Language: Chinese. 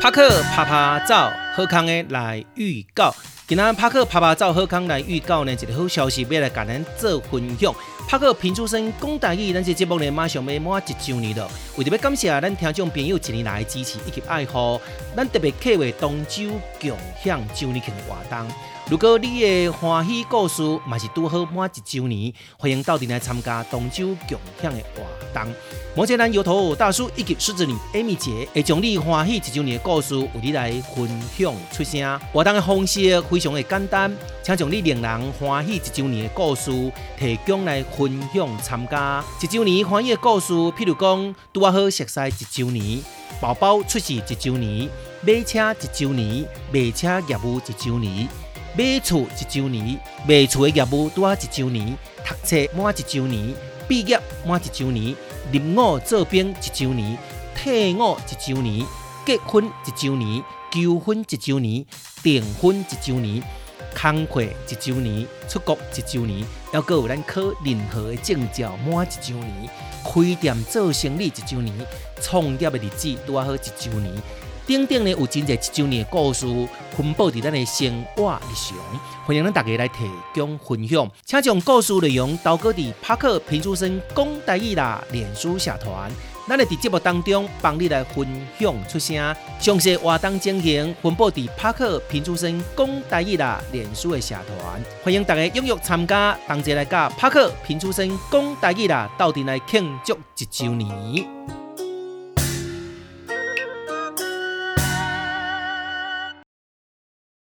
帕克趴趴走，好康的来预告。今仔帕克趴趴走，好康来预告呢，一个好消息要来甲咱做分享。帕克平出生讲台语，咱这节目呢马上要满一周年了。为着要感谢咱听众朋友一年来的支持以及爱护，咱特别策划东周共享周年庆的活动。如果你的欢喜故事嘛是拄好满一周年，欢迎到店来参加东周共享的活动。摩羯男摇头大叔以及狮子女 Amy 姐会将你欢喜一周年的故事为你来分享出声。活动的方式非常的简单，请将你令人欢喜一周年的故事提供来分享参加。一周年欢喜的故事，譬如讲拄啊好熟悉一周年，宝宝出世一周年，买车一周年，卖车业务一周年。买厝一周年，卖厝的业务拄啊一周年，读册满一周年，毕业满一周年，入伍做兵一周年，退伍一周年，结婚一周年，求婚一周年，订婚一周年，工课一周年，出国一周年，还有咱考任何的证照满一周年，开店做生意一周年，创业的日子拄啊好一周年。顶顶呢有真侪一周年的故事，分布伫咱的生活日常，欢迎咱大家来提供分享，请将故事内容投稿伫帕克平书生讲台语啦，脸书社团，咱咧伫节目当中帮你来分享出声。详细活动情形分布伫帕克平出生讲大义啦，脸书的社团，欢迎大家踊跃参加，同齐来甲帕克平出生讲大义啦，斗阵来庆祝一周年。